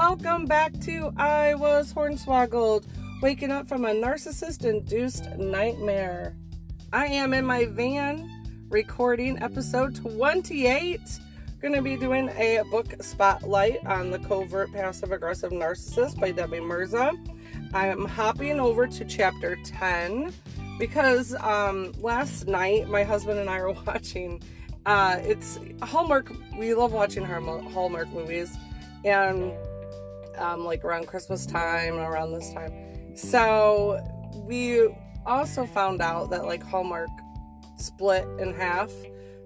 welcome back to I Was Hornswoggled, waking up from a narcissist induced nightmare. I am in my van recording episode 28. Going to be doing a book spotlight on The Covert Passive Aggressive Narcissist by Debbie Mirza. I am hopping over to chapter 10 because um, last night my husband and I were watching. Uh, it's Hallmark. We love watching Hallmark movies, and um, like around Christmas time around this time. So we also found out that like Hallmark split in half.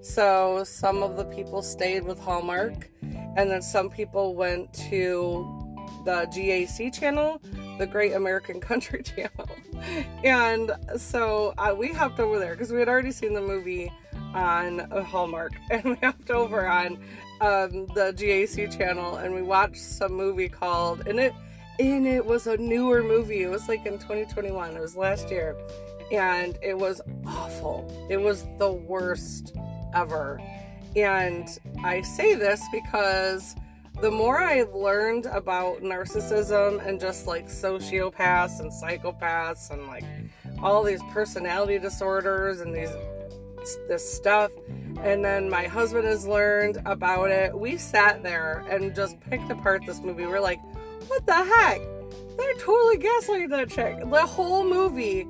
So some of the people stayed with Hallmark, and then some people went to the GAC channel, the Great American Country channel. And so uh, we hopped over there because we had already seen the movie on Hallmark, and we hopped over on um, the GAC channel and we watched some movie called and it and it was a newer movie. It was like in 2021. It was last year. And it was awful. It was the worst ever. And I say this because the more I've learned about narcissism and just like sociopaths and psychopaths and like all these personality disorders and these this stuff and then my husband has learned about it. We sat there and just picked apart this movie. We're like, what the heck? They're totally gaslighting that chick. The whole movie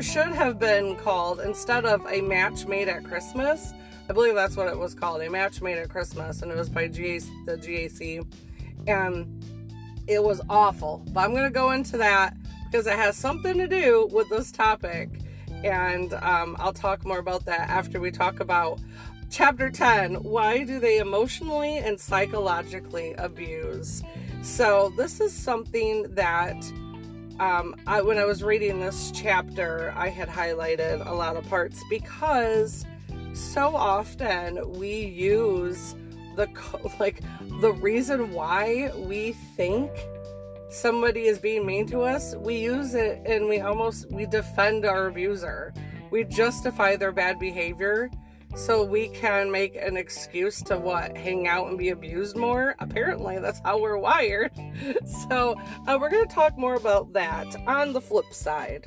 should have been called instead of a match made at Christmas. I believe that's what it was called, a match made at Christmas, and it was by GAC, the GAC, and it was awful. But I'm going to go into that because it has something to do with this topic and um, I'll talk more about that after we talk about chapter 10 why do they emotionally and psychologically abuse? So this is something that um, I, when i was reading this chapter i had highlighted a lot of parts because so often we use the like the reason why we think somebody is being mean to us, we use it and we almost we defend our abuser. We justify their bad behavior so we can make an excuse to what hang out and be abused more? Apparently that's how we're wired. So uh, we're going to talk more about that on the flip side.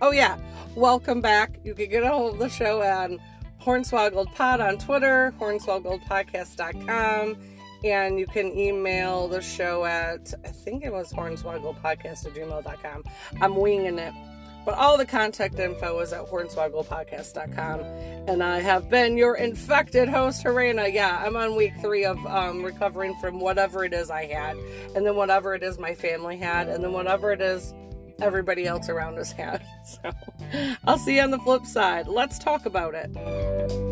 Oh yeah welcome back. You can get a hold of the show on hornswoggled pod on twitter hornswoggledpodcast.com and you can email the show at, I think it was hornswogglepodcast at gmail.com. I'm winging it. But all the contact info is at hornswogglepodcast.com. And I have been your infected host, Harena. Yeah, I'm on week three of um, recovering from whatever it is I had, and then whatever it is my family had, and then whatever it is everybody else around us had. So I'll see you on the flip side. Let's talk about it.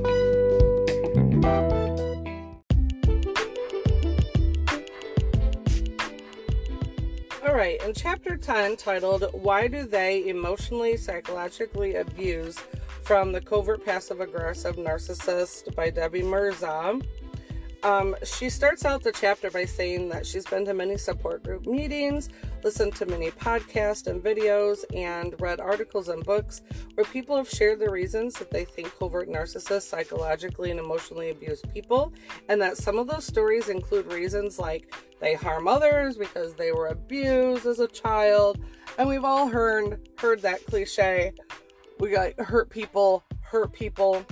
All right, in chapter 10, titled Why Do They Emotionally Psychologically Abuse from the Covert Passive Aggressive Narcissist by Debbie Mirza. Um, she starts out the chapter by saying that she's been to many support group meetings, listened to many podcasts and videos, and read articles and books where people have shared the reasons that they think covert narcissists psychologically and emotionally abuse people, and that some of those stories include reasons like they harm others because they were abused as a child, and we've all heard heard that cliche. We got hurt people, hurt people,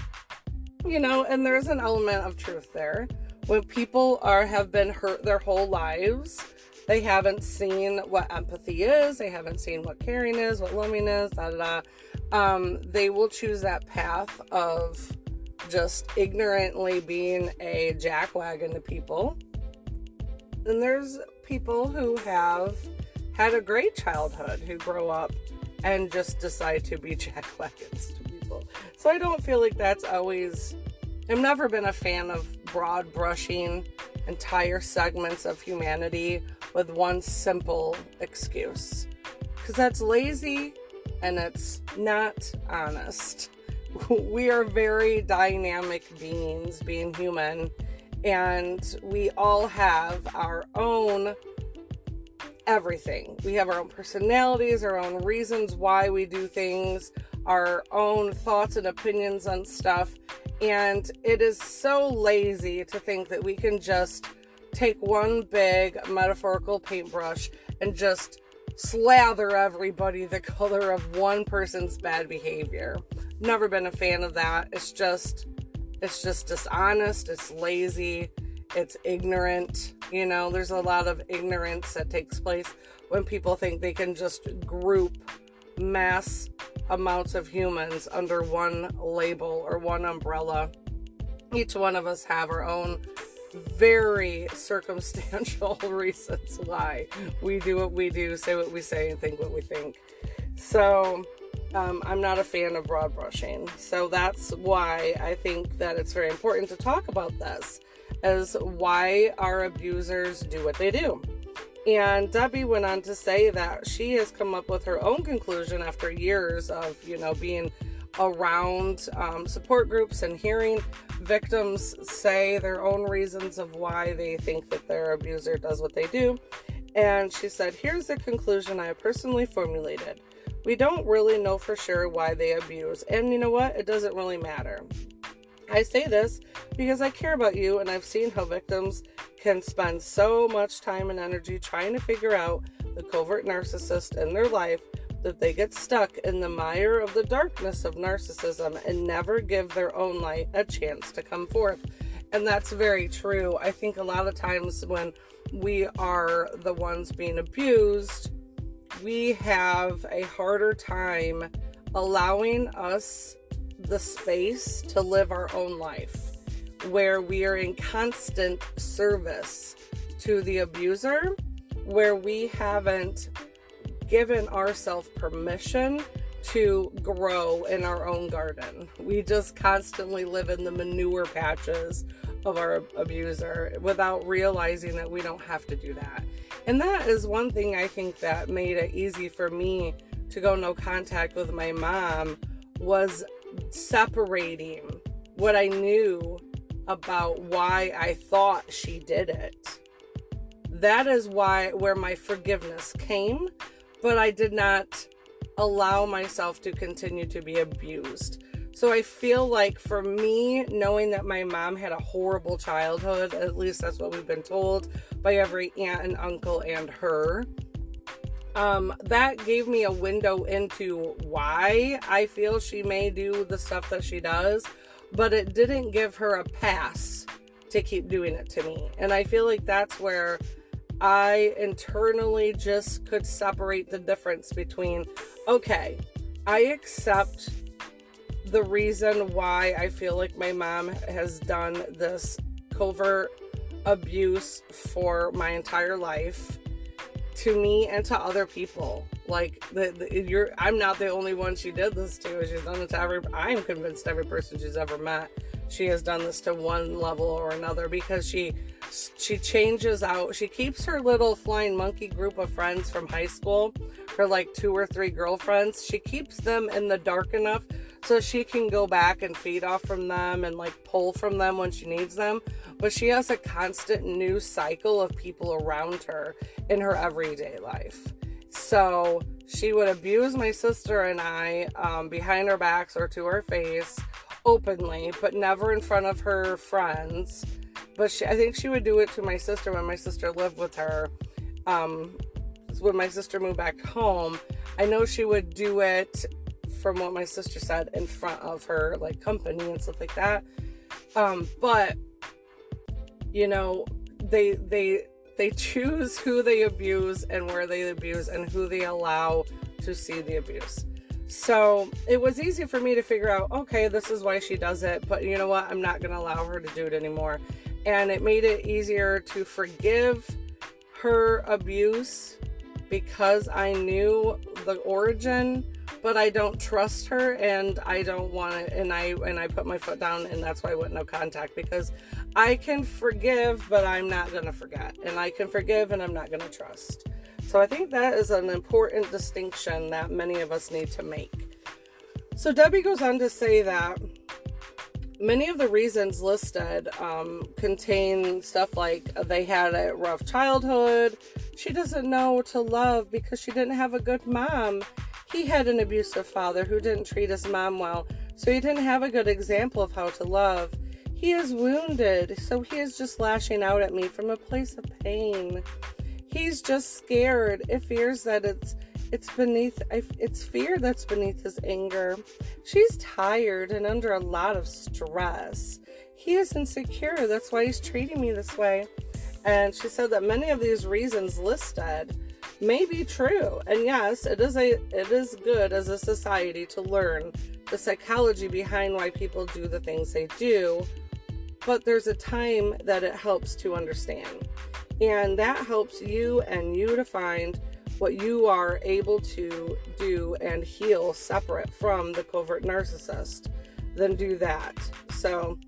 you know, and there's an element of truth there when people are have been hurt their whole lives they haven't seen what empathy is they haven't seen what caring is what loving is da da da. Um, they will choose that path of just ignorantly being a jackwagon to people. And there's people who have had a great childhood who grow up and just decide to be jackwagons to people. So i don't feel like that's always I've never been a fan of broad brushing entire segments of humanity with one simple excuse. Because that's lazy and it's not honest. We are very dynamic beings, being human, and we all have our own everything. We have our own personalities, our own reasons why we do things, our own thoughts and opinions on stuff. And it is so lazy to think that we can just take one big metaphorical paintbrush and just slather everybody the color of one person's bad behavior. Never been a fan of that. It's just it's just dishonest, it's lazy, it's ignorant. You know, there's a lot of ignorance that takes place when people think they can just group mass amounts of humans under one label or one umbrella. Each one of us have our own very circumstantial reasons why we do what we do, say what we say, and think what we think. So, um, I'm not a fan of broad brushing. So that's why I think that it's very important to talk about this as why our abusers do what they do. And Debbie went on to say that she has come up with her own conclusion after years of, you know, being around um, support groups and hearing victims say their own reasons of why they think that their abuser does what they do. And she said, Here's the conclusion I personally formulated. We don't really know for sure why they abuse, and you know what? It doesn't really matter. I say this because I care about you, and I've seen how victims can spend so much time and energy trying to figure out the covert narcissist in their life that they get stuck in the mire of the darkness of narcissism and never give their own light a chance to come forth. And that's very true. I think a lot of times when we are the ones being abused, we have a harder time allowing us the space to live our own life where we are in constant service to the abuser, where we haven't given ourselves permission to grow in our own garden. We just constantly live in the manure patches of our abuser without realizing that we don't have to do that. And that is one thing I think that made it easy for me to go no contact with my mom was separating what I knew about why I thought she did it. That is why where my forgiveness came but I did not allow myself to continue to be abused. So I feel like for me, knowing that my mom had a horrible childhood, at least that's what we've been told by every aunt and uncle and her, um, that gave me a window into why I feel she may do the stuff that she does, but it didn't give her a pass to keep doing it to me. And I feel like that's where I internally just could separate the difference between, okay, I accept the reason why I feel like my mom has done this covert abuse for my entire life to me and to other people. Like the, the, you're I'm not the only one she did this to. She's done it to every I'm convinced every person she's ever met she has done this to one level or another because she she changes out she keeps her little flying monkey group of friends from high school her like two or three girlfriends she keeps them in the dark enough so she can go back and feed off from them and like pull from them when she needs them but she has a constant new cycle of people around her in her everyday life so she would abuse my sister and i um, behind our backs or to her face openly, but never in front of her friends. But she, I think she would do it to my sister when my sister lived with her. Um, when my sister moved back home, I know she would do it from what my sister said in front of her like company and stuff like that. Um, but you know, they they they choose who they abuse and where they abuse and who they allow to see the abuse. So it was easy for me to figure out, okay, this is why she does it, but you know what? I'm not going to allow her to do it anymore. And it made it easier to forgive her abuse because I knew the origin, but I don't trust her and I don't want it. And I and I put my foot down, and that's why I went no contact because I can forgive, but I'm not gonna forget, and I can forgive, and I'm not gonna trust. So I think that is an important distinction that many of us need to make. So Debbie goes on to say that many of the reasons listed um, contain stuff like they had a rough childhood, she doesn't know to love because she didn't have a good mom. He had an abusive father who didn't treat his mom well, so he didn't have a good example of how to love. He is wounded, so he is just lashing out at me from a place of pain. He's just scared. It fears that it's it's beneath it's fear that's beneath his anger. She's tired and under a lot of stress. He is insecure. That's why he's treating me this way. And she said that many of these reasons listed may be true. And yes, it is a it is good as a society to learn the psychology behind why people do the things they do. But there's a time that it helps to understand. And that helps you and you to find what you are able to do and heal separate from the covert narcissist. Then do that. So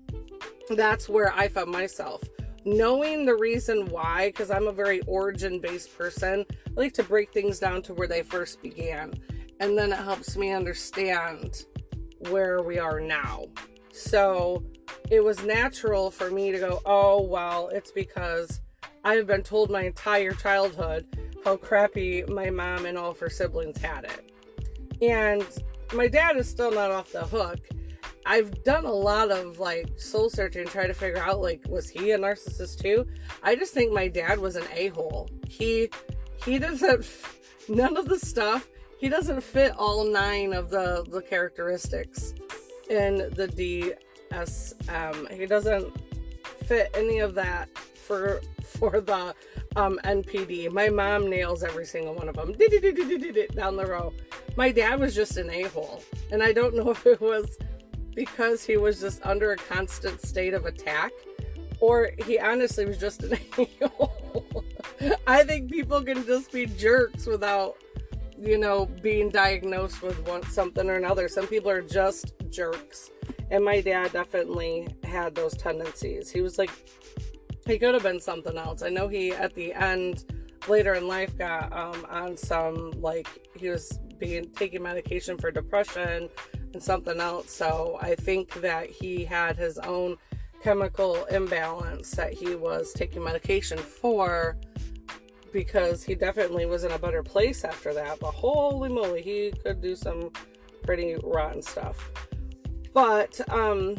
that's where I found myself knowing the reason why, because I'm a very origin based person, I like to break things down to where they first began. And then it helps me understand where we are now. So it was natural for me to go, oh, well, it's because I have been told my entire childhood how crappy my mom and all of her siblings had it. And my dad is still not off the hook I've done a lot of like soul searching, trying to figure out like was he a narcissist too? I just think my dad was an a hole. He he doesn't none of the stuff. He doesn't fit all nine of the the characteristics in the DSM. He doesn't fit any of that for for the um, NPD. My mom nails every single one of them down the row. My dad was just an a hole, and I don't know if it was because he was just under a constant state of attack, or he honestly was just an. I think people can just be jerks without, you know, being diagnosed with one something or another. Some people are just jerks, and my dad definitely had those tendencies. He was like, he could have been something else. I know he at the end later in life got um, on some like he was being taking medication for depression and something else. So I think that he had his own chemical imbalance that he was taking medication for because he definitely was in a better place after that. But holy moly, he could do some pretty rotten stuff. But um,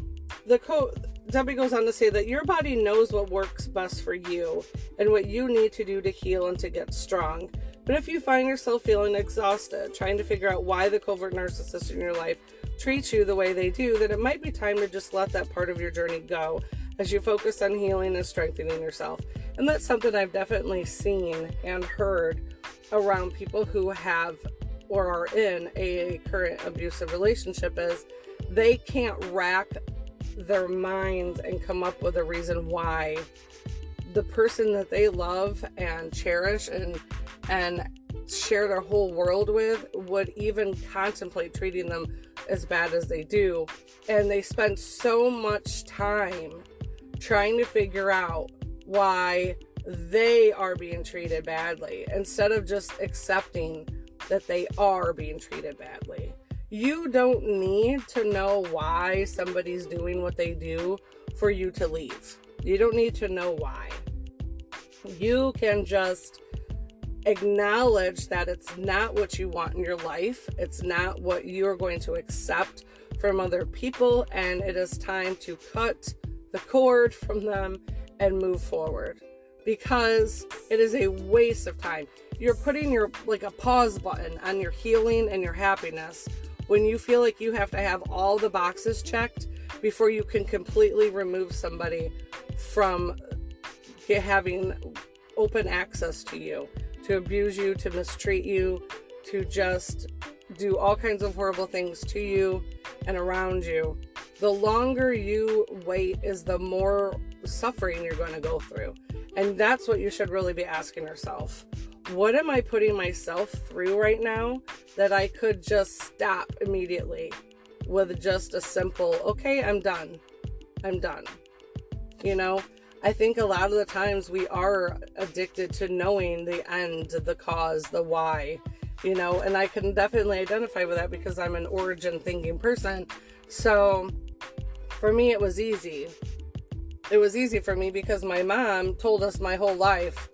the co- Debbie goes on to say that your body knows what works best for you and what you need to do to heal and to get strong. But if you find yourself feeling exhausted, trying to figure out why the covert narcissist in your life treat you the way they do, then it might be time to just let that part of your journey go as you focus on healing and strengthening yourself. And that's something I've definitely seen and heard around people who have or are in a current abusive relationship is they can't rack their minds and come up with a reason why the person that they love and cherish and and share their whole world with would even contemplate treating them as bad as they do. And they spend so much time trying to figure out why they are being treated badly instead of just accepting that they are being treated badly. You don't need to know why somebody's doing what they do for you to leave. You don't need to know why. You can just acknowledge that it's not what you want in your life, it's not what you're going to accept from other people, and it is time to cut the cord from them and move forward. Because it is a waste of time. You're putting your like a pause button on your healing and your happiness when you feel like you have to have all the boxes checked before you can completely remove somebody from having open access to you to abuse you, to mistreat you, to just do all kinds of horrible things to you and around you, the longer you wait is the more suffering you're going to go through. And that's what you should really be asking yourself. What am I putting myself through right now that I could just stop immediately with just a simple, okay, I'm done. I'm done. You know, I think a lot of the times we are addicted to knowing the end, the cause, the why, you know, and I can definitely identify with that because I'm an origin thinking person. So for me, it was easy. It was easy for me because my mom told us my whole life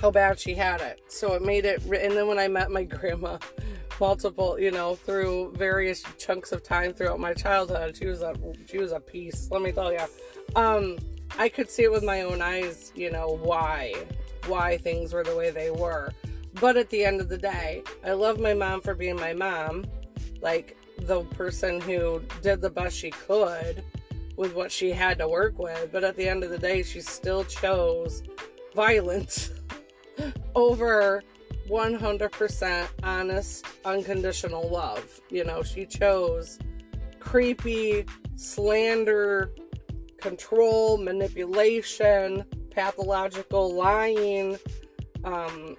how bad she had it. So it made it, and then when I met my grandma, multiple, you know, through various chunks of time throughout my childhood. She was a she was a piece, let me tell you. Um, I could see it with my own eyes, you know, why why things were the way they were. But at the end of the day, I love my mom for being my mom, like the person who did the best she could with what she had to work with. But at the end of the day, she still chose violence over 100% honest, unconditional love. You know, she chose creepy, slander, control, manipulation, pathological lying, um,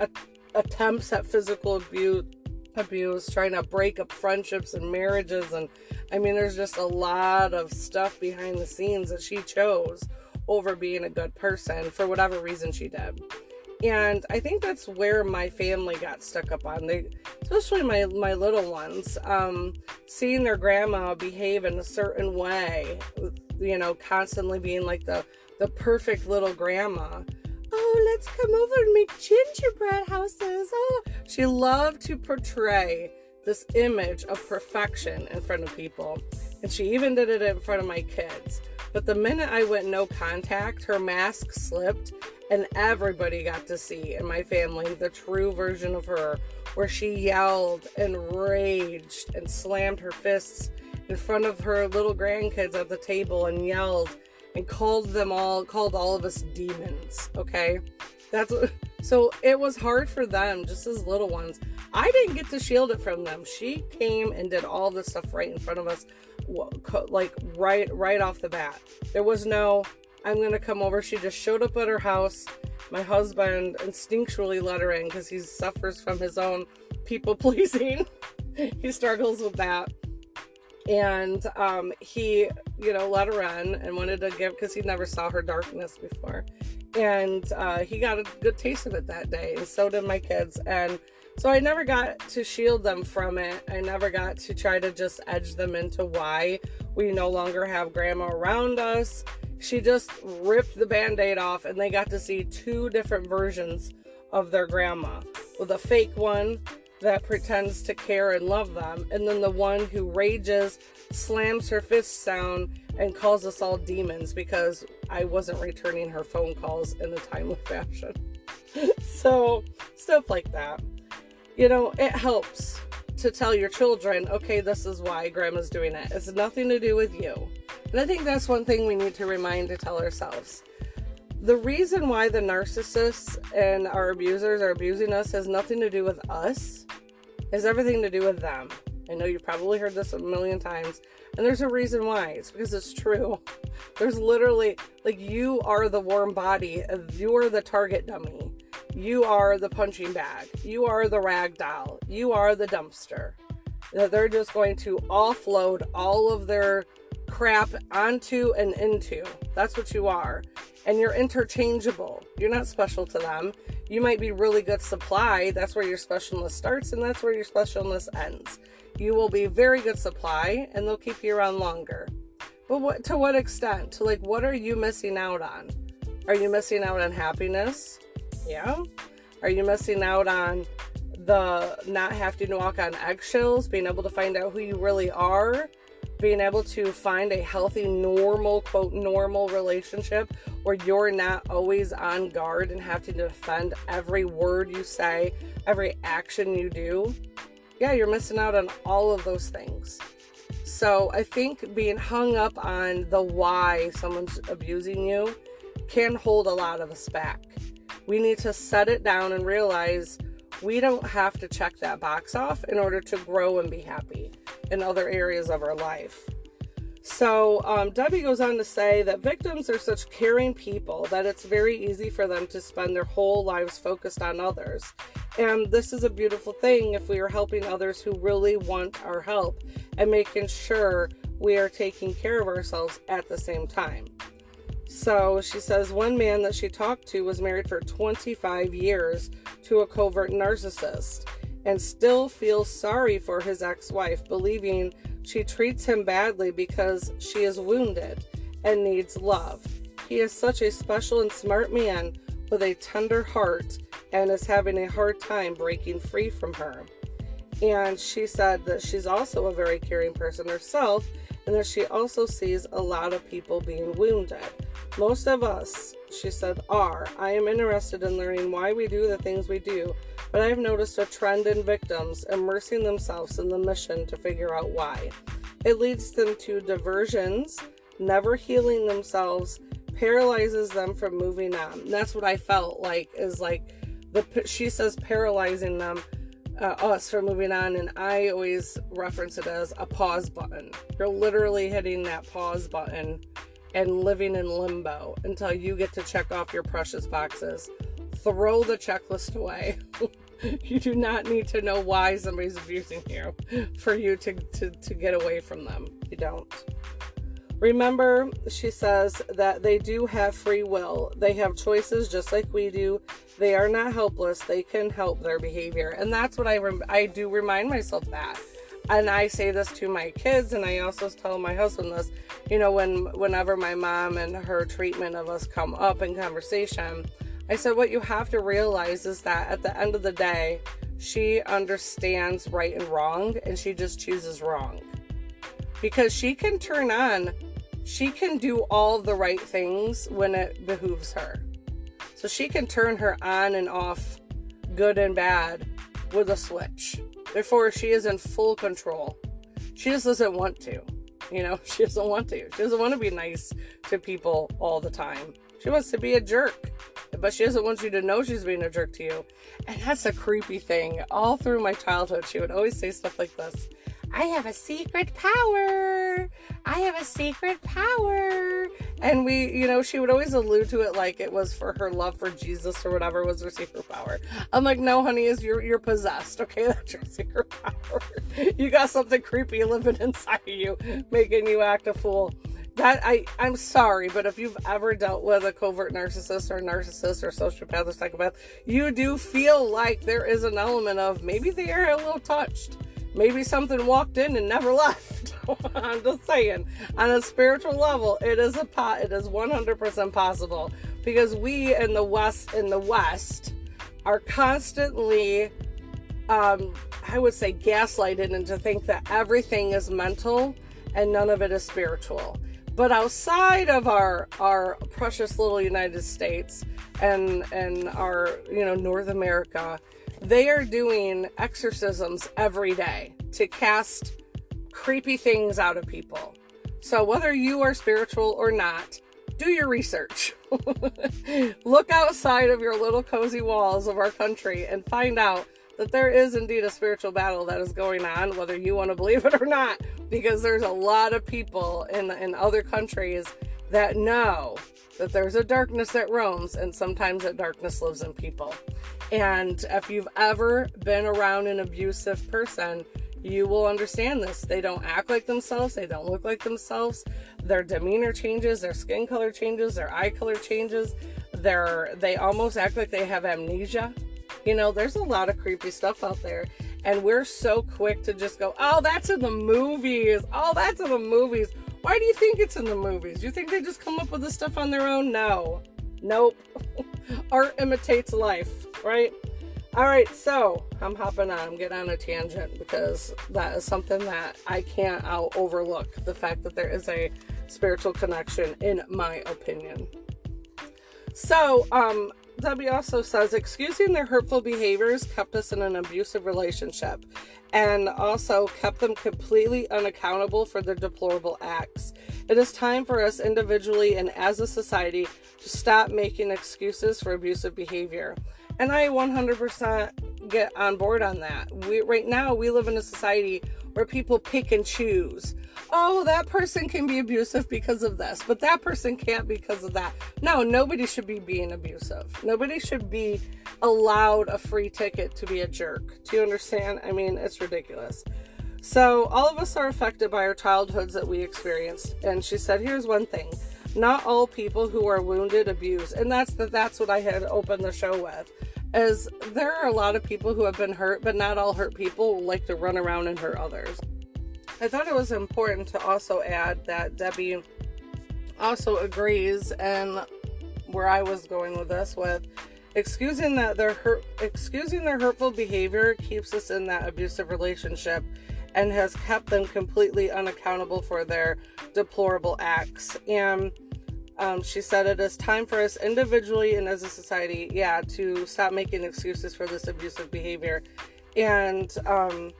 a- attempts at physical abuse, abuse, trying to break up friendships and marriages. And I mean, there's just a lot of stuff behind the scenes that she chose over being a good person for whatever reason she did. And I think that's where my family got stuck up on. They, especially my my little ones, um, seeing their grandma behave in a certain way, you know, constantly being like the the perfect little grandma. Oh, let's come over and make gingerbread houses. Oh, she loved to portray this image of perfection in front of people. And she even did it in front of my kids. But the minute I went no contact, her mask slipped, and everybody got to see in my family the true version of her, where she yelled and raged and slammed her fists in front of her little grandkids at the table and yelled and called them all, called all of us demons. Okay, that's what, so it was hard for them, just as little ones. I didn't get to shield it from them. She came and did all this stuff right in front of us like right right off the bat. There was no I'm gonna come over. She just showed up at her house. My husband instinctually let her in because he suffers from his own people pleasing. he struggles with that. And um, he, you know, let her in and wanted to give because he never saw her darkness before. And uh, he got a good taste of it that day, and so did my kids. And so I never got to shield them from it. I never got to try to just edge them into why we no longer have grandma around us. She just ripped the band aid off, and they got to see two different versions of their grandma with a fake one that pretends to care and love them, and then the one who rages, slams her fists down, and calls us all demons because I wasn't returning her phone calls in a timely fashion. so, stuff like that you know, it helps to tell your children, okay, this is why grandma's doing it. It's nothing to do with you. And I think that's one thing we need to remind to tell ourselves. The reason why the narcissists and our abusers are abusing us has nothing to do with us, has everything to do with them. I know you've probably heard this a million times, and there's a reason why. It's because it's true. There's literally, like, you are the warm body, you are the target dummy you are the punching bag. You are the rag doll. You are the dumpster. That They're just going to offload all of their crap onto and into. That's what you are. And you're interchangeable. You're not special to them. You might be really good supply. That's where your specialness starts and that's where your specialness ends. You will be very good supply and they'll keep you around longer. But what to what extent? To like what are you missing out on? Are you missing out on happiness? Yeah. Are you missing out on the not having to walk on eggshells, being able to find out who you really are, being able to find a healthy, normal, quote, normal relationship where you're not always on guard and have to defend every word you say, every action you do? Yeah, you're missing out on all of those things. So I think being hung up on the why someone's abusing you can hold a lot of us back we need to set it down and realize we don't have to check that box off in order to grow and be happy in other areas of our life. So, um, Debbie goes on to say that victims are such caring people that it's very easy for them to spend their whole lives focused on others. And this is a beautiful thing if we are helping others who really want our help and making sure we are taking care of ourselves at the same time. So she says one man that she talked to was married for 25 years to a covert narcissist and still feels sorry for his ex wife, believing she treats him badly because she is wounded and needs love. He is such a special and smart man with a tender heart and is having a hard time breaking free from her. And she said that she's also a very caring person herself and that she also sees a lot of people being wounded. Most of us, she said, are. I am interested in learning why we do the things we do, but I've noticed a trend in victims immersing themselves in the mission to figure out why. It leads them to diversions, never healing themselves, paralyzes them from moving on. That's what I felt like is like the she says paralyzing them uh, us from moving on and I always reference it as a pause button. You're literally hitting that pause button and living in limbo until you get to check off your precious boxes. Throw the checklist away. you do not need to know why somebody's abusing you for you to, to, to get away from them. You don't. Remember, she says that they do have free will. They have choices just like we do. They are not helpless. They can help their behavior. And that's what I rem- I do remind myself that. And I say this to my kids and I also tell my husband this. You know, when whenever my mom and her treatment of us come up in conversation, I said what you have to realize is that at the end of the day, she understands right and wrong and she just chooses wrong. Because she can turn on she can do all the right things when it behooves her. So she can turn her on and off, good and bad, with a switch. Therefore, she is in full control. She just doesn't want to. You know, she doesn't want to. She doesn't want to be nice to people all the time. She wants to be a jerk, but she doesn't want you to know she's being a jerk to you. And that's a creepy thing. All through my childhood, she would always say stuff like this I have a secret power. I have a secret power. And we, you know, she would always allude to it like it was for her love for Jesus or whatever was her secret power. I'm like, no, honey, is you're you're possessed. Okay, that's your secret power. you got something creepy living inside of you, making you act a fool. That I I'm sorry, but if you've ever dealt with a covert narcissist or narcissist or sociopath or psychopath, you do feel like there is an element of maybe they are a little touched Maybe something walked in and never left. I'm just saying. On a spiritual level, it is a pot. It is 100% possible because we in the West, in the West, are constantly, um, I would say, gaslighted into think that everything is mental and none of it is spiritual. But outside of our our precious little United States and and our you know North America, they are doing exorcisms every day to cast creepy things out of people. So, whether you are spiritual or not, do your research. Look outside of your little cozy walls of our country and find out that there is indeed a spiritual battle that is going on, whether you want to believe it or not, because there's a lot of people in, in other countries that know that there's a darkness that roams, and sometimes that darkness lives in people. And if you've ever been around an abusive person, you will understand this. They don't act like themselves, they don't look like themselves. Their demeanor changes, their skin color changes, their eye color changes. They're they almost act like they have amnesia. You know, there's a lot of creepy stuff out there. And we're so quick to just go, oh, that's in the movies. Oh, that's in the movies. Why do you think it's in the movies? Do You think they just come up with this stuff on their own? No. Nope. Art imitates life, right? All right, so I'm hopping on. I'm getting on a tangent because that is something that I can't out overlook the fact that there is a spiritual connection, in my opinion. So, um, Debbie also says excusing their hurtful behaviors kept us in an abusive relationship and also kept them completely unaccountable for their deplorable acts. It is time for us individually and as a society to stop making excuses for abusive behavior. And I 100% get on board on that. We right now we live in a society where people pick and choose. Oh, that person can be abusive because of this, but that person can't because of that. No, nobody should be being abusive. Nobody should be allowed a free ticket to be a jerk. Do you understand? I mean, it's ridiculous. So, all of us are affected by our childhoods that we experienced. And she said, here's one thing not all people who are wounded abuse and that's the, that's what i had opened the show with is there are a lot of people who have been hurt but not all hurt people like to run around and hurt others i thought it was important to also add that debbie also agrees and where i was going with this with excusing that their hurt excusing their hurtful behavior keeps us in that abusive relationship and has kept them completely unaccountable for their deplorable acts. And um, she said it is time for us individually and as a society yeah to stop making excuses for this abusive behavior. And um,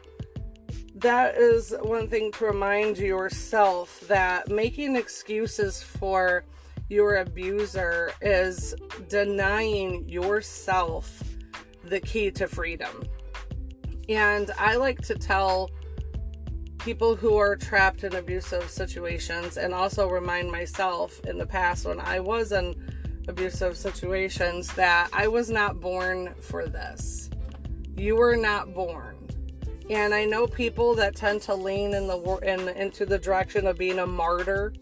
that is one thing to remind yourself that making excuses for your abuser is denying yourself the key to freedom. And I like to tell people who are trapped in abusive situations and also remind myself in the past when I was in abusive situations that I was not born for this. You were not born. And I know people that tend to lean in the in into the direction of being a martyr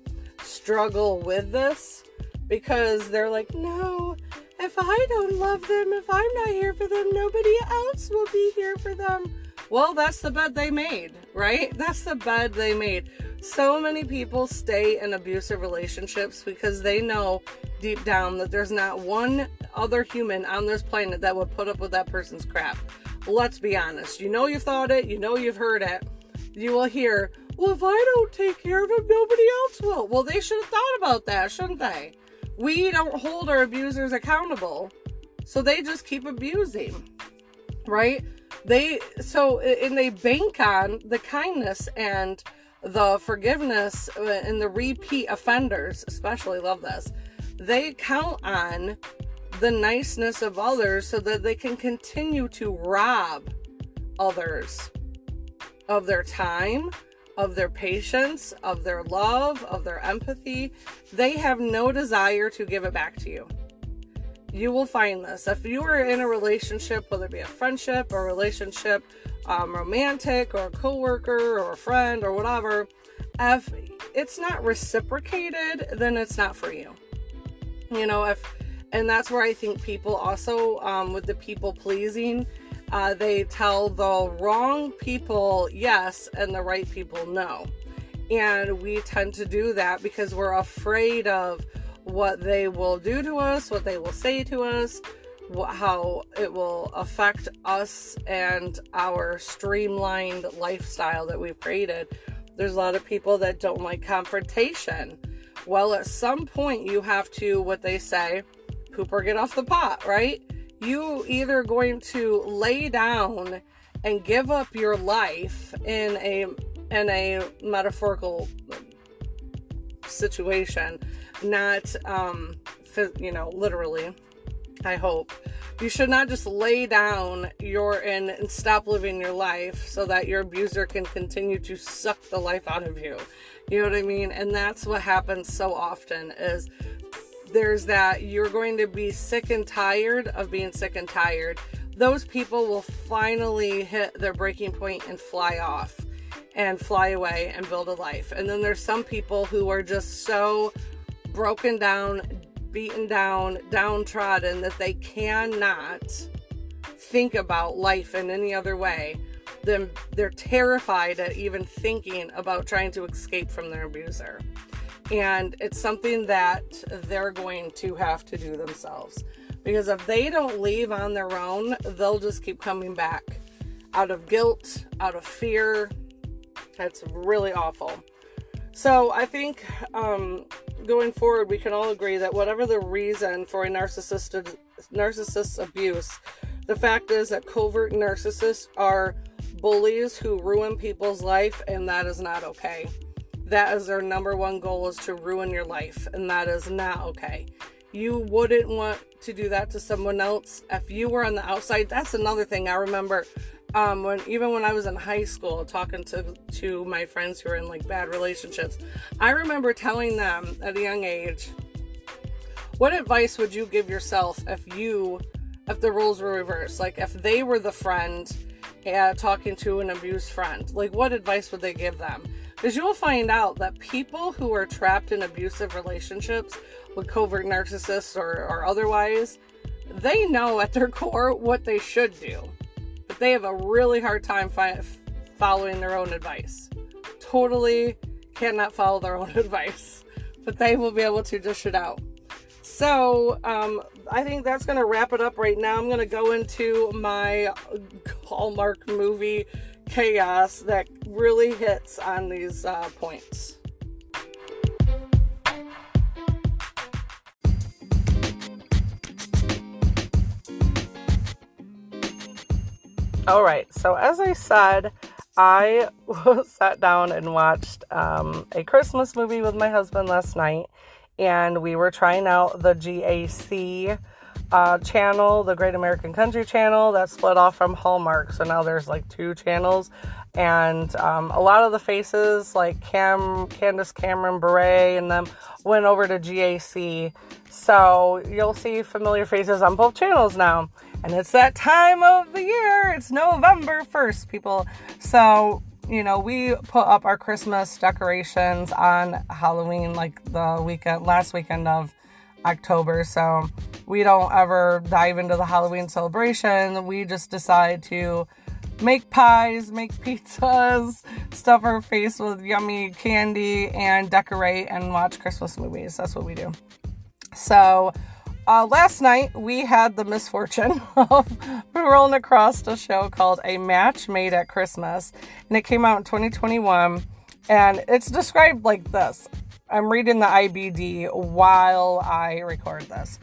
struggle with this because they're like, no, if I don't love them, if I'm not here for them, nobody else will be here for them. Well, that's the bed they made, right? That's the bed they made. So many people stay in abusive relationships because they know deep down that there's not one other human on this planet that would put up with that person's crap. Let's be honest. You know you've thought it, you know you've heard it. You will hear, well, if I don't take care of him, nobody else will. Well, they should have thought about that, shouldn't they? We don't hold our abusers accountable. So they just keep abusing. Right? They so and they bank on the kindness and the forgiveness uh, and the repeat offenders, especially love this. They count on the niceness of others so that they can continue to rob others of their time, of their patience, of their love, of their empathy. They have no desire to give it back to you. You will find this. If you are in a relationship, whether it be a friendship or relationship, um, romantic or a coworker or a friend or whatever, if it's not reciprocated, then it's not for you. You know, if and that's where I think people also, um, with the people pleasing, uh, they tell the wrong people yes and the right people no. And we tend to do that because we're afraid of what they will do to us, what they will say to us, how it will affect us and our streamlined lifestyle that we've created. There's a lot of people that don't like confrontation. Well, at some point, you have to, what they say, poop or get off the pot, right? You either going to lay down and give up your life in a in a metaphorical situation, not um you know, literally. I hope. You should not just lay down your and, and stop living your life so that your abuser can continue to suck the life out of you. You know what I mean? And that's what happens so often is there's that you're going to be sick and tired of being sick and tired. Those people will finally hit their breaking point and fly off and fly away and build a life. And then there's some people who are just so broken down, beaten down, downtrodden that they cannot think about life in any other way. Then they're terrified at even thinking about trying to escape from their abuser and it's something that they're going to have to do themselves. Because if they don't leave on their own they'll just keep coming back out of guilt out of fear. That's really awful. So i think um, going forward we can all agree that whatever the reason for a narcissist abuse the fact is that covert narcissists are bullies who ruin people's life and that is not okay that is their number one goal is to ruin your life and that is not okay. You wouldn't want to do that to someone else. If you were on the outside that's another thing i remember um, when even when i was in high school talking to to my friends who were in like bad relationships i remember telling them at a young age what advice would you give yourself if you if the roles were reversed? Like if they were the friend talking to an abused friend like what advice would they give them Because you'll find out that people who are trapped in abusive relationships with covert narcissists or, or otherwise, they know at their core what they should do, but they have a really hard time fi- following their own advice. Totally cannot follow their own advice, but they will be able to dish it out. So, um, I think that's going to wrap it up right now. I'm going to go into my Hallmark movie chaos that really hits on these uh, points. All right, so as I said, I sat down and watched um, a Christmas movie with my husband last night, and we were trying out the GAC uh, channel, the Great American Country channel, that split off from Hallmark. So now there's like two channels, and um, a lot of the faces, like Cam, Candace Cameron Bure, and them, went over to GAC. So you'll see familiar faces on both channels now. And it's that time of the year. It's November 1st, people. So, you know, we put up our Christmas decorations on Halloween, like the weekend, last weekend of October. So we don't ever dive into the Halloween celebration. We just decide to make pies, make pizzas, stuff our face with yummy candy, and decorate and watch Christmas movies. That's what we do. So, uh, last night we had the misfortune of rolling across a show called A Match Made at Christmas, and it came out in 2021. And it's described like this I'm reading the IMDb while I record this.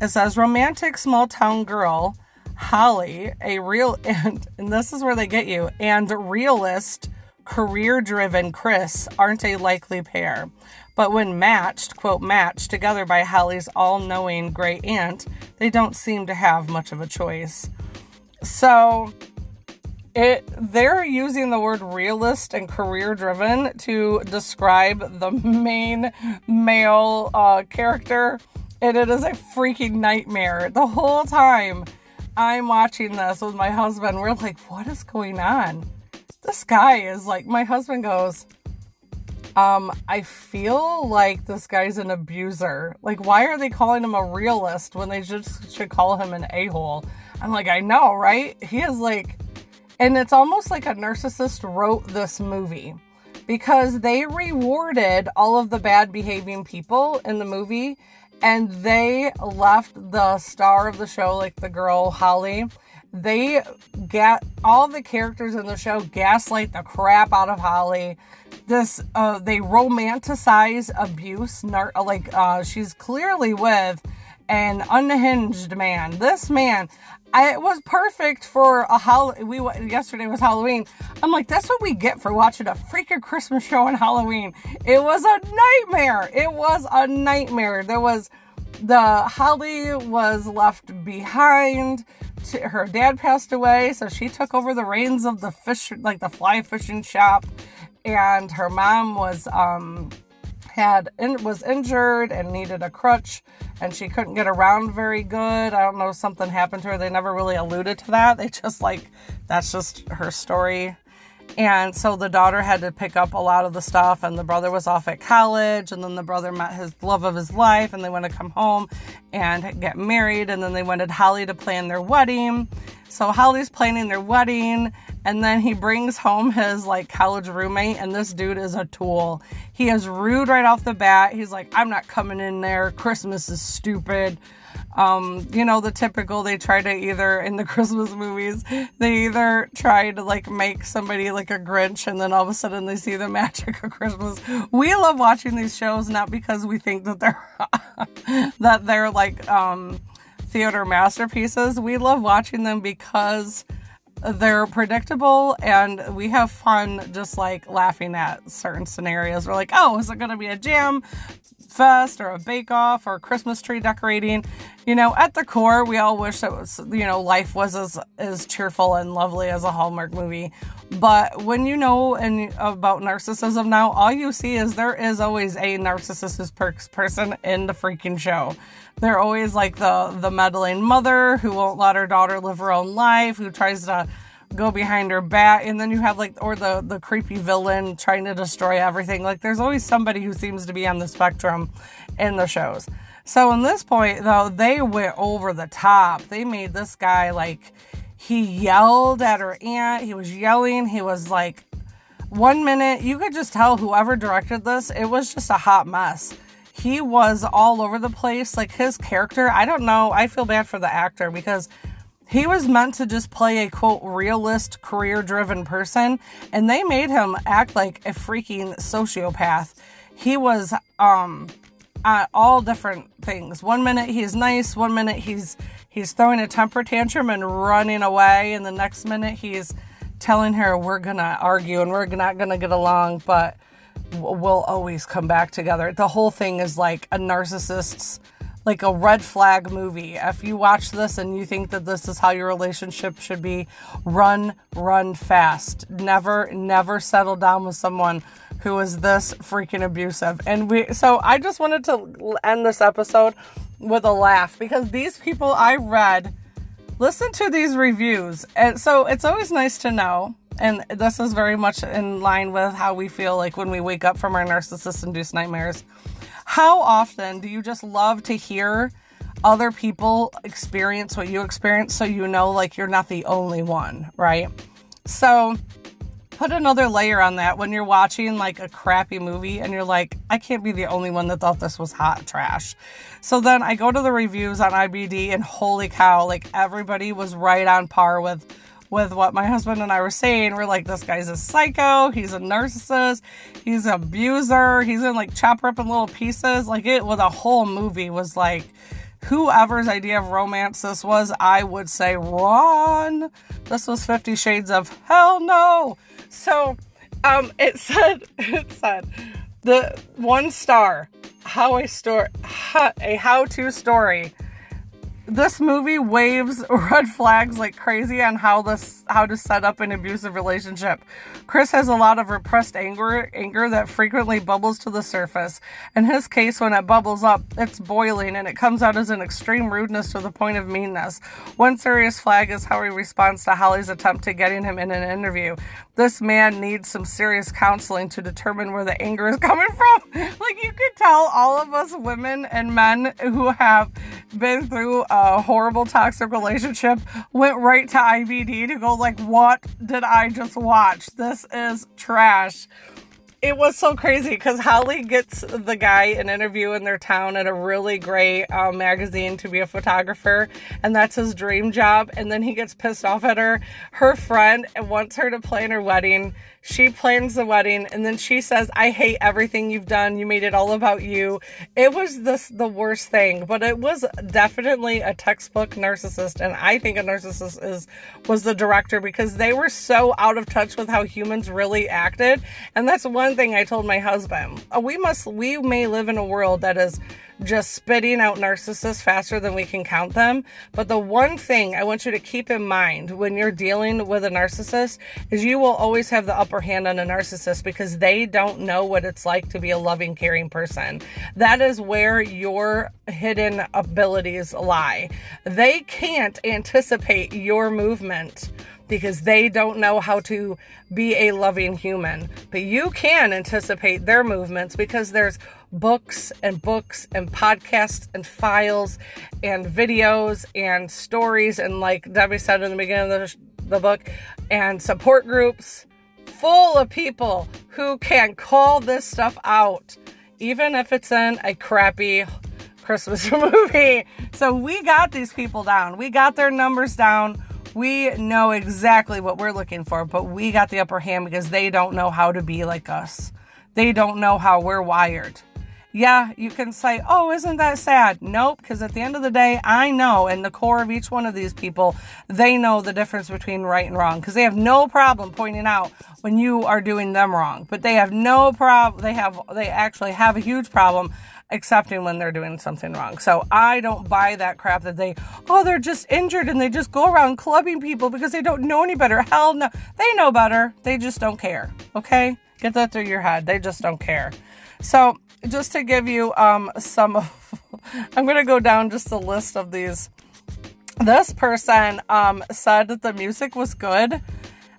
It says romantic small town girl Holly, a real and, and this is where they get you, and realist career driven Chris aren't a likely pair. But when matched, quote, matched together by Holly's all knowing great aunt, they don't seem to have much of a choice. So it they're using the word realist and career driven to describe the main male uh, character and it is a freaking nightmare the whole time i'm watching this with my husband we're like what is going on this guy is like my husband goes um i feel like this guy's an abuser like why are they calling him a realist when they just should call him an a-hole i'm like i know right he is like and it's almost like a narcissist wrote this movie because they rewarded all of the bad behaving people in the movie and they left the star of the show, like the girl Holly. They get all the characters in the show gaslight the crap out of Holly. This uh, they romanticize abuse, nar- like uh, she's clearly with an unhinged man. This man, I, it was perfect for a hol. We yesterday was Halloween. I'm like, that's what we get for watching a freaking Christmas show on Halloween. It was a nightmare. It was a nightmare. There was the Holly was left behind. Her dad passed away, so she took over the reins of the fish, like the fly fishing shop, and her mom was um had in, was injured and needed a crutch and she couldn't get around very good. I don't know something happened to her. They never really alluded to that. They just like that's just her story. And so the daughter had to pick up a lot of the stuff, and the brother was off at college. And then the brother met his love of his life, and they want to come home and get married. And then they wanted Holly to plan their wedding. So Holly's planning their wedding, and then he brings home his like college roommate, and this dude is a tool. He is rude right off the bat. He's like, I'm not coming in there. Christmas is stupid. Um, you know, the typical they try to either in the Christmas movies, they either try to like make somebody like a Grinch and then all of a sudden they see the magic of Christmas. We love watching these shows not because we think that they're that they're like um theater masterpieces. We love watching them because they're predictable and we have fun just like laughing at certain scenarios. We're like, oh, is it going to be a jam fest or a bake off or Christmas tree decorating? You know, at the core, we all wish that was, you know, life was as, as cheerful and lovely as a Hallmark movie. But when you know and about narcissism now, all you see is there is always a narcissist person in the freaking show. They're always like the the meddling mother who won't let her daughter live her own life, who tries to go behind her back and then you have like or the the creepy villain trying to destroy everything. Like there's always somebody who seems to be on the spectrum in the shows. So in this point though they went over the top. They made this guy like he yelled at her aunt. He was yelling. He was like one minute you could just tell whoever directed this it was just a hot mess. He was all over the place. Like his character, I don't know. I feel bad for the actor because he was meant to just play a quote realist, career driven person, and they made him act like a freaking sociopath. He was um at all different things. One minute he's nice, one minute he's he's throwing a temper tantrum and running away, and the next minute he's telling her we're gonna argue and we're not gonna get along, but we'll always come back together. The whole thing is like a narcissist's like a red flag movie. If you watch this and you think that this is how your relationship should be, run, run fast. Never, never settle down with someone who is this freaking abusive. And we, so I just wanted to end this episode with a laugh because these people I read, listen to these reviews. And so it's always nice to know. And this is very much in line with how we feel like when we wake up from our narcissist induced nightmares how often do you just love to hear other people experience what you experience so you know like you're not the only one, right? So put another layer on that when you're watching like a crappy movie and you're like, I can't be the only one that thought this was hot trash. So then I go to the reviews on IMDb and holy cow, like everybody was right on par with with what my husband and I were saying. We're like, this guy's a psycho. He's a narcissist. He's an abuser. He's in like chop her up in little pieces. Like it with a whole movie was like, whoever's idea of romance this was, I would say run. This was Fifty Shades of Hell no. So, um, it said, it said, the one star, how a story, a how-to story this movie waves red flags like crazy on how this how to set up an abusive relationship. Chris has a lot of repressed anger anger that frequently bubbles to the surface. In his case, when it bubbles up, it's boiling and it comes out as an extreme rudeness to the point of meanness. One serious flag is how he responds to Holly's attempt to getting him in an interview. This man needs some serious counseling to determine where the anger is coming from. like you could tell all of us women and men who have been through a horrible toxic relationship went right to IMDb to go like, what did I just watch? This is trash. It was so crazy because Holly gets the guy an interview in their town at a really great um, magazine to be a photographer, and that's his dream job. And then he gets pissed off at her. Her friend and wants her to plan her wedding she plans the wedding and then she says, I hate everything you've done. You made it all about you. It was this the worst thing, but it was definitely a textbook narcissist. And I think a narcissist is was the director because they were so out of touch with how humans really acted. And that's one thing I told my husband. Uh, we must we may live in a world that is just spitting out narcissists faster than we can count them. But the one thing I want you to keep in mind when you're dealing with a narcissist is you will always have the upper hand on a narcissist because they don't know what it's like to be a loving, caring person. That is where your hidden abilities lie. They can't anticipate your movement because they don't know how to be a loving human. But you can anticipate their movements because there's books and books and podcasts and files and videos and stories and like Debbie said in the beginning of the, the book and support groups full of people who can call this stuff out even if it's in a crappy Christmas movie. So we got these people down. We got their numbers down. We know exactly what we're looking for, but we got the upper hand because they don't know how to be like us. They don't know how we're wired yeah, you can say, oh, isn't that sad? Nope, because at the end of the day, I know in the core of each one of these people, they know the difference between right and wrong because they have no problem pointing out when you are doing them wrong. But they have no problem, they have, they actually have a huge problem accepting when they're doing something wrong. So I don't buy that crap that they, oh, they're just injured and they just go around clubbing people because they don't know any better. Hell no, they know better. They just don't care. Okay? Get that through your head. They just don't care. So just to give you um, some, of, I'm going to go down just a list of these. This person um, said that the music was good.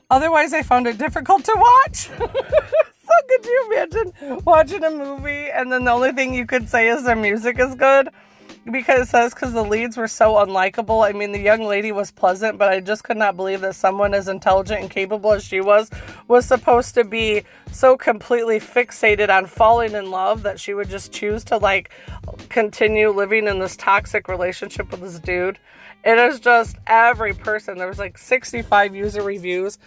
Otherwise, I found it difficult to watch. so could you imagine watching a movie and then the only thing you could say is the music is good? because says because the leads were so unlikable. I mean, the young lady was pleasant, but I just could not believe that someone as intelligent and capable as she was was supposed to be so completely fixated on falling in love that she would just choose to like continue living in this toxic relationship with this dude. It is just every person. There was like 65 user reviews.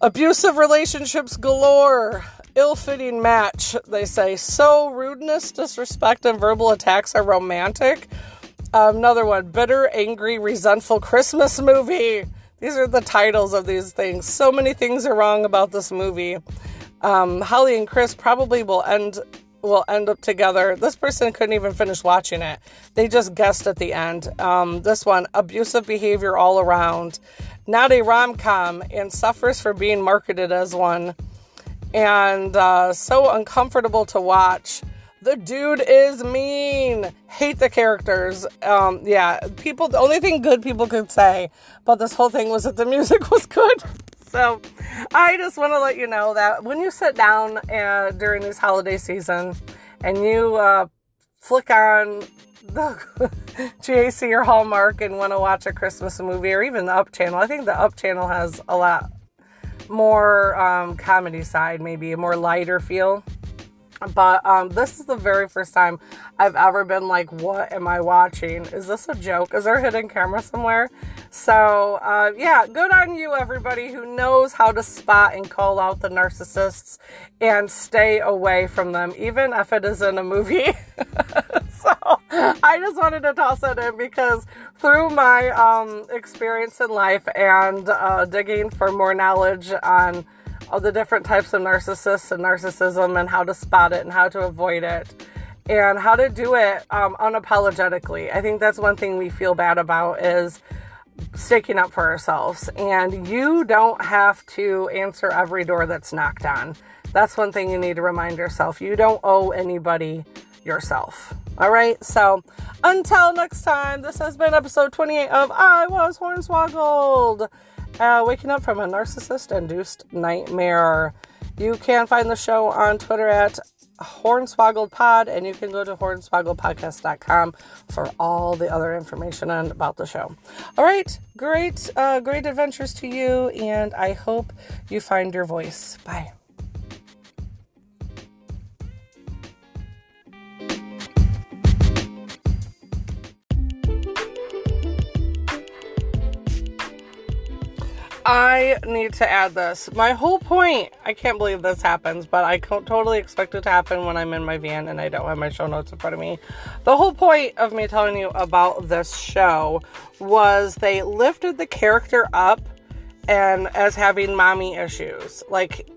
Abusive relationships galore ill fitting match, they say. So, rudeness, disrespect, and verbal attacks are romantic. Um, another one bitter, angry, resentful Christmas movie. These are the titles of these things. So many things are wrong about this movie. Um, Holly and Chris probably will end will end up together. This person couldn't even finish watching it. They just guessed at the end. Um, this one, abusive behavior all around. Not a rom com and suffers for being marketed as one and uh, so uncomfortable to watch. The dude is mean. Hate the characters. Um, yeah, people. The only thing good people could say about this whole thing was that the music was good. So, I just want to let you know that when you sit down uh, during this holiday season and you uh, flick on the GAC or Hallmark and want to watch a Christmas movie or even the Up channel, I think the Up channel has a lot more um, comedy side, maybe a more lighter feel. But um, this is the very first time I've ever been like, what am I watching? Is this a joke? Is there a hidden camera somewhere? So, uh, yeah, good on you, everybody who knows how to spot and call out the narcissists and stay away from them, even if it is in a movie. so, I just wanted to toss it in because through my um, experience in life and uh, digging for more knowledge on all the different types of narcissists and narcissism and how to spot it and how to avoid it and how to do it um, unapologetically. I think that's one thing we feel bad about is sticking up for ourselves. And you don't have to answer every door that's knocked on. That's one thing you need to remind yourself. You don't owe anybody yourself. All right. So until next time, this has been episode 28 of I Was Hornswoggled uh, waking up from a narcissist induced nightmare. You can find the show on Twitter at Hornswoggled Pod, and you can go to hornswoggledpodcast.com for all the other information on, about the show. All right, great, uh, great adventures to you, and I hope you find your voice. Bye. I need to add this. My whole point, I can't believe this happens, but I totally expect it to happen when I'm in my van and I don't have my show notes in front of me. The whole point of me telling you about this show was they lifted the character up and as having mommy issues. Like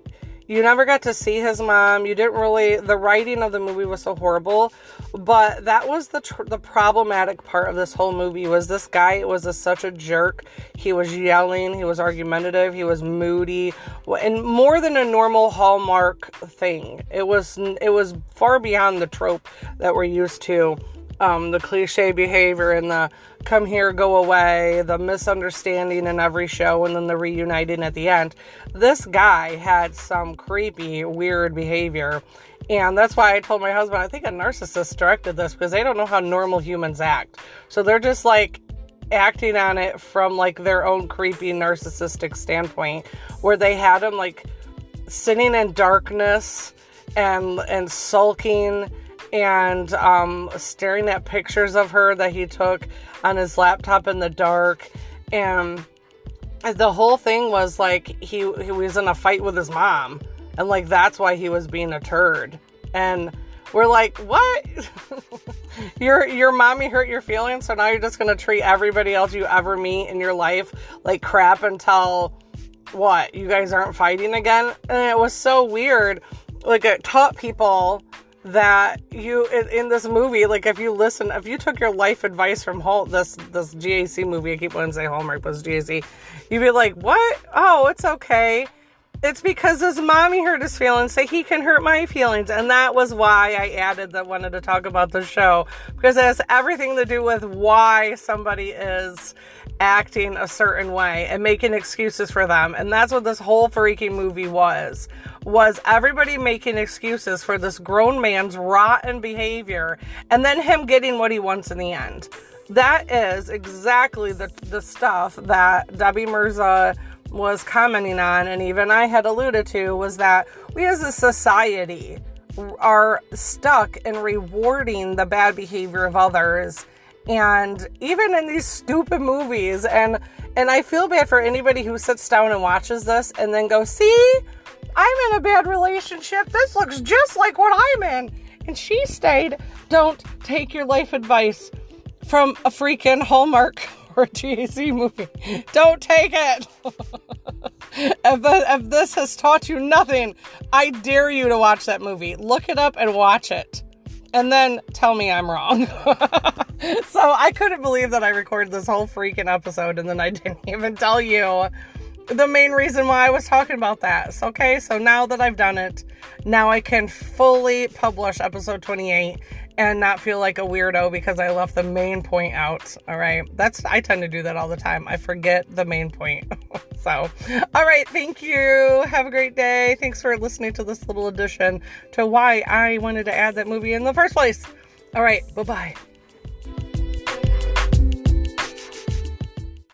you never got to see his mom. You didn't really. The writing of the movie was so horrible, but that was the tr- the problematic part of this whole movie. Was this guy was a, such a jerk? He was yelling. He was argumentative. He was moody, and more than a normal Hallmark thing. It was it was far beyond the trope that we're used to um, the cliche behavior and the come here, go away, the misunderstanding in every show, and then the reuniting at the end. This guy had some creepy, weird behavior. And that's why I told my husband, I think a narcissist directed this because they don't know how normal humans act. So they're just like acting on it from like their own creepy narcissistic standpoint, where they had him like sitting in darkness and and sulking and um, staring at pictures of her that he took on his laptop in the dark. And the whole thing was like he, he was in a fight with his mom. And like that's why he was being a turd. And we're like, what? your your mommy hurt your feelings, so now you're just gonna treat everybody else you ever meet in your life like crap until what? You guys aren't fighting again? And it was so weird. Like it taught people that you in, in, this movie like if you listen if you took your life advice from Holt this this GAC movie I keep wanting to say Hallmark was GAC you'd be like what oh it's okay It's because his mommy hurt his feelings, so he can hurt my feelings. And that was why I added that wanted to talk about the show. Because it has everything to do with why somebody is acting a certain way and making excuses for them. And that's what this whole freaking movie was. Was everybody making excuses for this grown man's rotten behavior and then him getting what he wants in the end. That is exactly the, the stuff that Debbie Mirza was commenting on, and even I had alluded to, was that we as a society are stuck in rewarding the bad behavior of others and even in these stupid movies and and I feel bad for anybody who sits down and watches this and then goes, "See? I'm in a bad relationship. This looks just like what I'm in." And she stayed. Don't take your life advice from a freaking Hallmark or a GAC movie. Don't take it. if, the, if this has taught you nothing, I dare you to watch that movie. Look it up and watch it. And then tell me I'm wrong. so I couldn't believe that I recorded this whole freaking episode and then I didn't even tell you the main reason why I was talking about that. So, okay, so now that I've done it, now I can fully publish episode 28 and not feel like a weirdo because I left the main point out. All right. That's I tend to do that all the time. I forget the main point. so, all right, thank you. Have a great day. Thanks for listening to this little addition to why I wanted to add that movie in the first place. All right, bye-bye.